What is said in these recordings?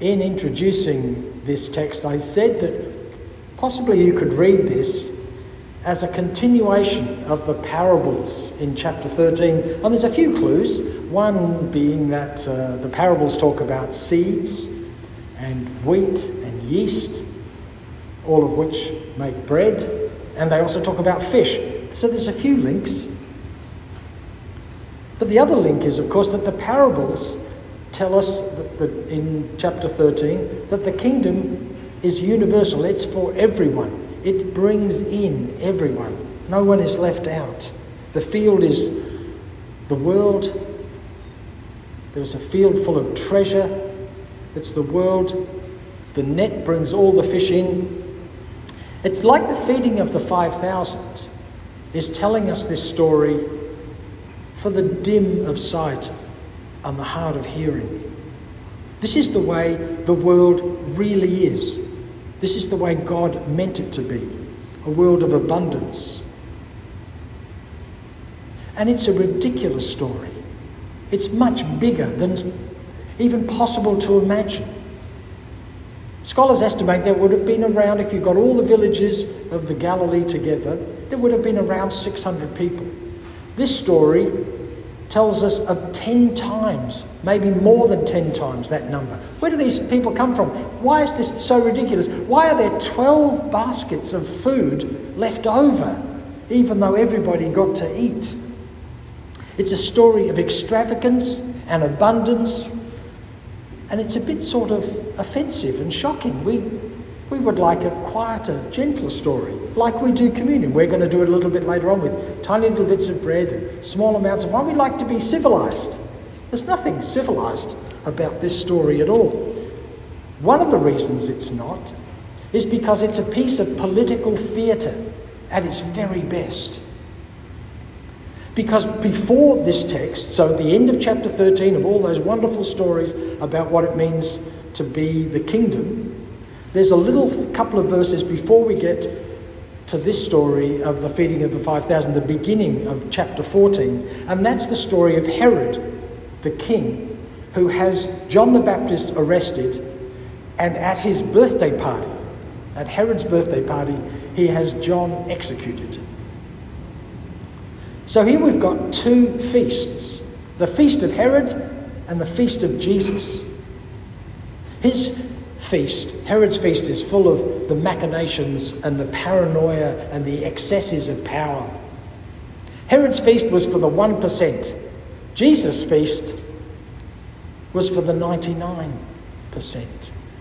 in introducing this text, I said that possibly you could read this as a continuation of the parables in chapter 13. And there's a few clues. One being that uh, the parables talk about seeds and wheat and yeast, all of which make bread, and they also talk about fish. So there's a few links. But the other link is, of course, that the parables tell us that, that in chapter 13 that the kingdom is universal, it's for everyone. It brings in everyone. No one is left out. The field is the world. There's a field full of treasure. It's the world. The net brings all the fish in. It's like the feeding of the 5,000 is telling us this story for the dim of sight and the hard of hearing. This is the way the world really is. This is the way God meant it to be a world of abundance. And it's a ridiculous story. It's much bigger than even possible to imagine. Scholars estimate there would have been around, if you got all the villages of the Galilee together, there would have been around 600 people. This story tells us of 10 times, maybe more than 10 times that number. Where do these people come from? Why is this so ridiculous? Why are there 12 baskets of food left over, even though everybody got to eat? It's a story of extravagance and abundance, and it's a bit sort of offensive and shocking. We, we would like a quieter, gentler story, like we do communion. We're going to do it a little bit later on with tiny little bits of bread and small amounts of wine. We like to be civilized. There's nothing civilized about this story at all. One of the reasons it's not is because it's a piece of political theatre at its very best. Because before this text, so the end of chapter 13 of all those wonderful stories about what it means to be the kingdom, there's a little couple of verses before we get to this story of the feeding of the 5,000, the beginning of chapter 14, and that's the story of Herod, the king, who has John the Baptist arrested, and at his birthday party, at Herod's birthday party, he has John executed. So here we've got two feasts the feast of Herod and the feast of Jesus. His feast, Herod's feast, is full of the machinations and the paranoia and the excesses of power. Herod's feast was for the 1%. Jesus' feast was for the 99%,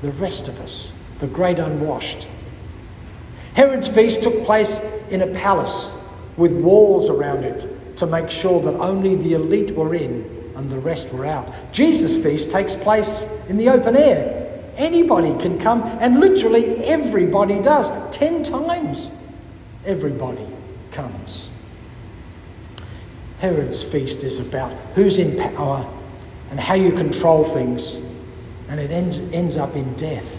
the rest of us, the great unwashed. Herod's feast took place in a palace with walls around it to make sure that only the elite were in and the rest were out. Jesus' feast takes place in the open air Anybody can come, and literally everybody does. Ten times everybody comes. Herod's feast is about who's in power and how you control things, and it ends, ends up in death.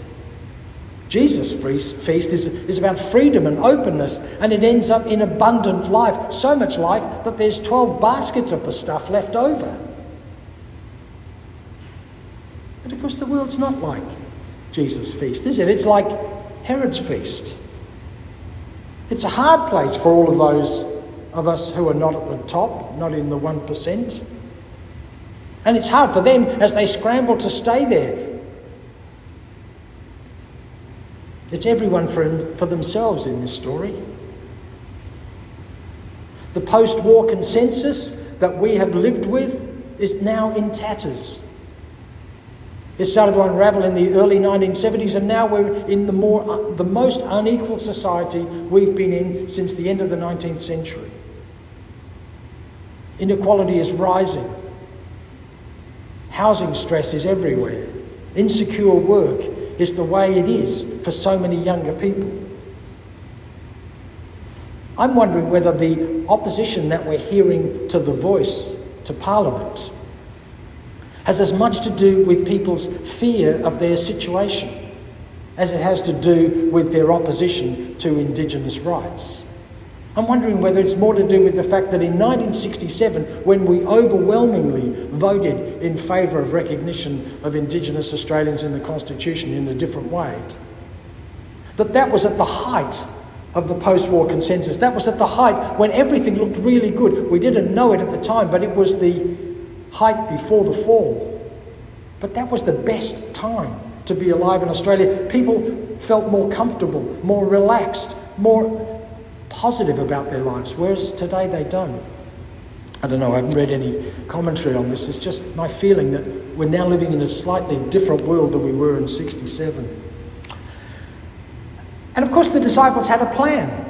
Jesus' feast is, is about freedom and openness, and it ends up in abundant life. So much life that there's 12 baskets of the stuff left over. But of course, the world's not like Jesus' feast, is it? It's like Herod's feast. It's a hard place for all of those of us who are not at the top, not in the 1%. And it's hard for them as they scramble to stay there. It's everyone for, for themselves in this story. The post war consensus that we have lived with is now in tatters. It started to unravel in the early 1970s, and now we're in the, more, uh, the most unequal society we've been in since the end of the 19th century. Inequality is rising. Housing stress is everywhere. Insecure work is the way it is for so many younger people. I'm wondering whether the opposition that we're hearing to the voice, to Parliament, has as much to do with people's fear of their situation as it has to do with their opposition to Indigenous rights. I'm wondering whether it's more to do with the fact that in 1967, when we overwhelmingly voted in favour of recognition of Indigenous Australians in the Constitution in a different way, that that was at the height of the post war consensus. That was at the height when everything looked really good. We didn't know it at the time, but it was the height before the fall. But that was the best time to be alive in Australia. People felt more comfortable, more relaxed, more positive about their lives, whereas today they don't. I don't know, I haven't read any commentary on this. It's just my feeling that we're now living in a slightly different world than we were in 67. And of course, the disciples had a plan.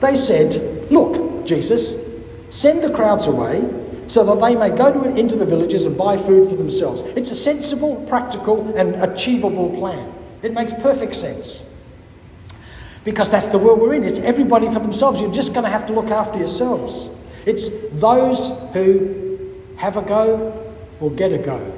They said, Look, Jesus, send the crowds away so that they may go to, into the villages and buy food for themselves. It's a sensible, practical, and achievable plan. It makes perfect sense. Because that's the world we're in. It's everybody for themselves. You're just going to have to look after yourselves. It's those who have a go or get a go.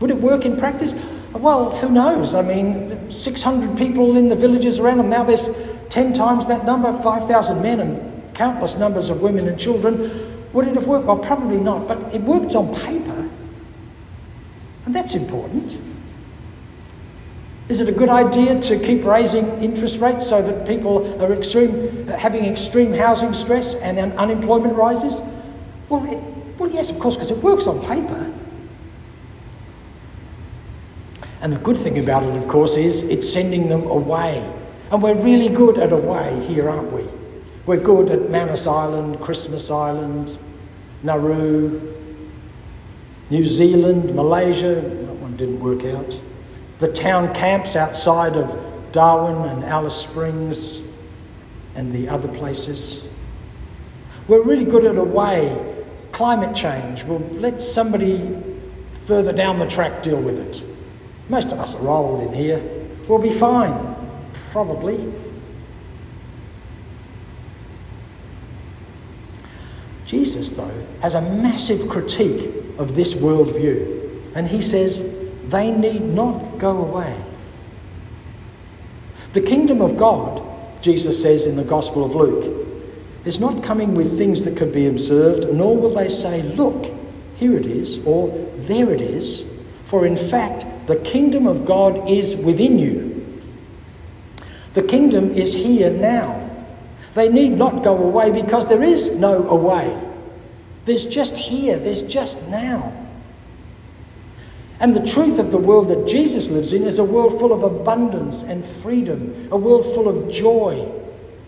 Would it work in practice? Well, who knows? I mean, 600 people in the villages around them. Now there's 10 times that number, 5,000 men and countless numbers of women and children. Would it have worked? Well, probably not, but it worked on paper. And that's important. Is it a good idea to keep raising interest rates so that people are extreme, uh, having extreme housing stress and unemployment rises? Well, it, well yes, of course, because it works on paper. And the good thing about it, of course, is it's sending them away. And we're really good at away here, aren't we? We're good at Manus Island, Christmas Island, Nauru, New Zealand, Malaysia. That one didn't work out the town camps outside of Darwin and Alice Springs and the other places. We're really good at a way. Climate change, well, let somebody further down the track deal with it. Most of us are old in here. We'll be fine, probably. Jesus, though, has a massive critique of this worldview. And he says, they need not go away. The kingdom of God, Jesus says in the Gospel of Luke, is not coming with things that could be observed, nor will they say, Look, here it is, or there it is. For in fact, the kingdom of God is within you. The kingdom is here now. They need not go away because there is no away. There's just here, there's just now. And the truth of the world that Jesus lives in is a world full of abundance and freedom, a world full of joy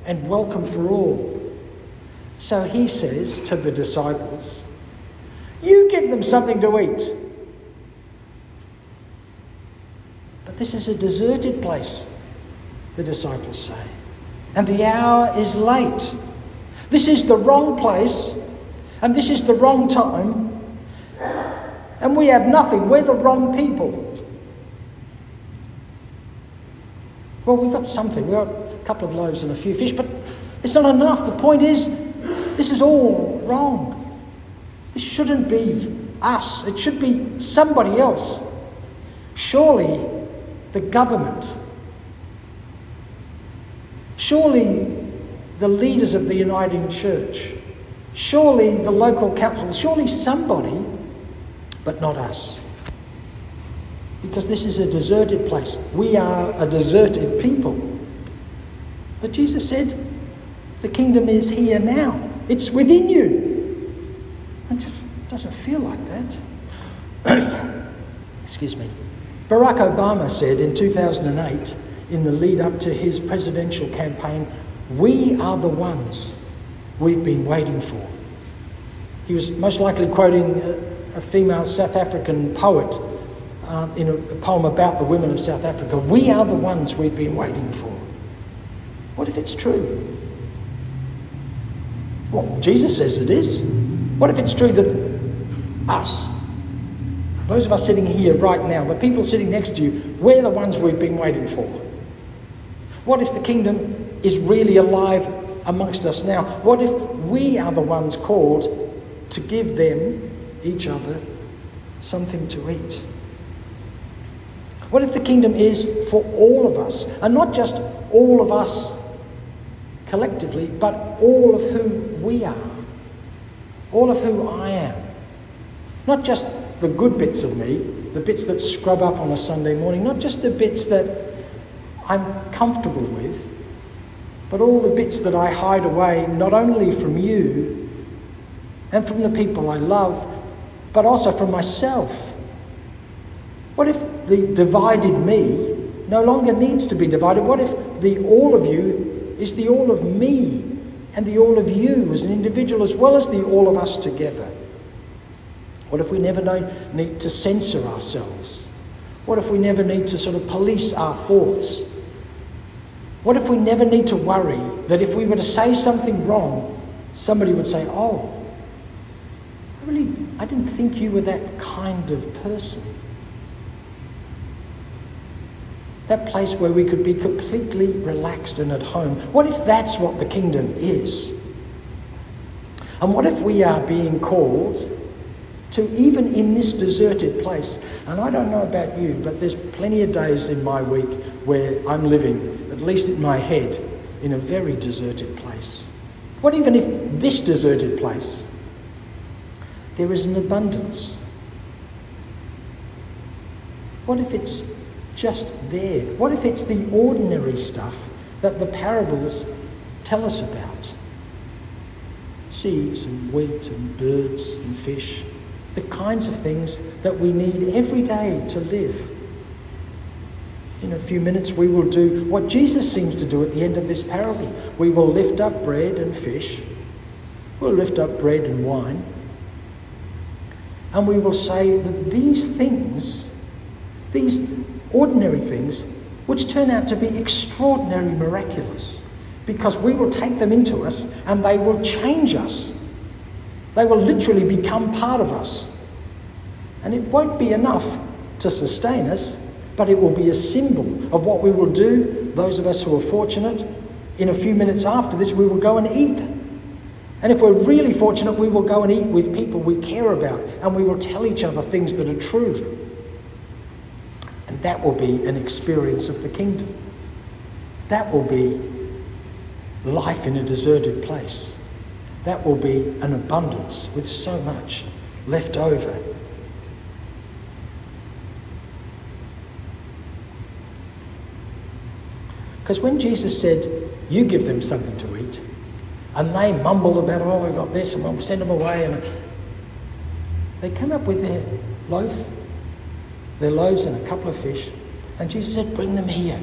and welcome for all. So he says to the disciples, You give them something to eat. But this is a deserted place, the disciples say. And the hour is late. This is the wrong place, and this is the wrong time and we have nothing. We're the wrong people. Well, we've got something. We've got a couple of loaves and a few fish, but it's not enough. The point is, this is all wrong. This shouldn't be us, it should be somebody else. Surely the government, surely the leaders of the Uniting Church, surely the local council, surely somebody but not us. Because this is a deserted place. We are a deserted people. But Jesus said, the kingdom is here now, it's within you. It just doesn't feel like that. Excuse me. Barack Obama said in 2008, in the lead up to his presidential campaign, We are the ones we've been waiting for. He was most likely quoting uh, a female South African poet um, in a, a poem about the women of South Africa. We are the ones we've been waiting for. What if it's true? Well, Jesus says it is. What if it's true that us, those of us sitting here right now, the people sitting next to you, we're the ones we've been waiting for? What if the kingdom is really alive amongst us now? What if we are the ones called to give them each other something to eat? What if the kingdom is for all of us, and not just all of us collectively, but all of who we are, all of who I am. Not just the good bits of me, the bits that scrub up on a Sunday morning, not just the bits that I'm comfortable with, but all the bits that I hide away not only from you and from the people I love, but also from myself. What if the divided me no longer needs to be divided? What if the all of you is the all of me and the all of you as an individual as well as the all of us together? What if we never need to censor ourselves? What if we never need to sort of police our thoughts? What if we never need to worry that if we were to say something wrong, somebody would say, Oh, I really, I didn't think you were that kind of person. That place where we could be completely relaxed and at home. What if that's what the kingdom is? And what if we are being called to even in this deserted place? And I don't know about you, but there's plenty of days in my week where I'm living at least in my head, in a very deserted place? What even if this deserted place, there is an abundance? What if it's just there? What if it's the ordinary stuff that the parables tell us about? Seeds and wheat and birds and fish, the kinds of things that we need every day to live in a few minutes, we will do what Jesus seems to do at the end of this parable. We will lift up bread and fish, we'll lift up bread and wine, and we will say that these things, these ordinary things, which turn out to be extraordinary miraculous, because we will take them into us and they will change us. They will literally become part of us. And it won't be enough to sustain us, but it will be a symbol of what we will do, those of us who are fortunate. In a few minutes after this, we will go and eat. And if we're really fortunate, we will go and eat with people we care about and we will tell each other things that are true. And that will be an experience of the kingdom. That will be life in a deserted place. That will be an abundance with so much left over Because when Jesus said, You give them something to eat, and they mumble about, Oh, we've got this, and we'll send them away, and they come up with their loaf, their loaves, and a couple of fish, and Jesus said, Bring them here.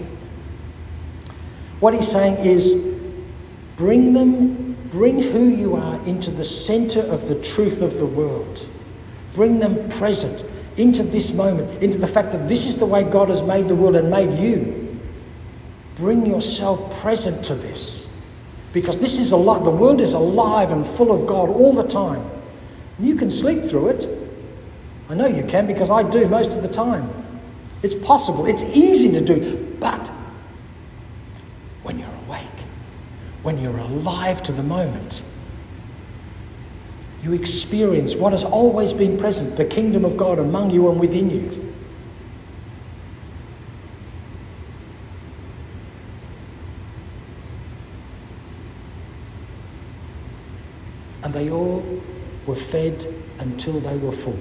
What he's saying is, Bring them, bring who you are into the center of the truth of the world. Bring them present into this moment, into the fact that this is the way God has made the world and made you. Bring yourself present to this. Because this is alive. The world is alive and full of God all the time. You can sleep through it. I know you can because I do most of the time. It's possible. It's easy to do. But when you're awake, when you're alive to the moment, you experience what has always been present the kingdom of God among you and within you. And they all were fed until they were full.